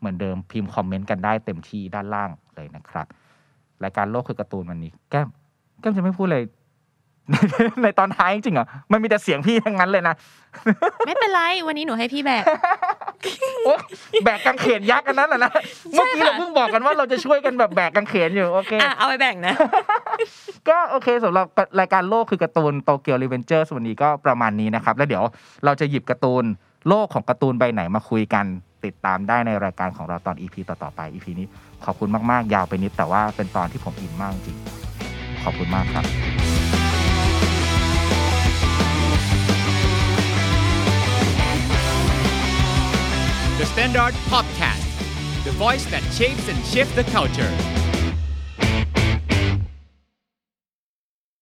เหมือนเดิมพิมพ์คอมเมนต์กันได้เต็มที่ด้านล่างเลยนะครับรายการโลกคือการ์ตูนวันนี้แก้มแก้มจะไม่พูดเลยในตอนท้ายจริงๆเหรอมันมีแต่เสียงพี่ทั้งนั้นเลยนะ ไม่เป็นไรวันนี้หนูให้พี่แบกโอ๊ยแบกกางเขนยักษ์กันนั้นแหละนะเมื่อกี้เราเพิ่งบอกกันว่าเราจะช่วยกันแบบแบกกางเขนอยู่โอเคอะเอาไปแบ่งนะ ก็โอเคสำหรับรายการโลกคือการ์ตูนโตเกียวรีเวนเจอร์วันนี้ก็ประมาณนี้นะครับ แล้วเดี๋ยวเราจะหยิบการ์ตูนโลกของการ์ตูนใบไหนมาคุยกัน ติดตามได้ในรายการของเราตอน EP ต่อๆไป EP นี้ขอบคุณมากๆ ยาวไปนิดแต่ว่าเป็นตอนที่ผมอินมากจริงขอบคุณมากครับ The Standard Podcast, the voice that shapes and shifts the culture.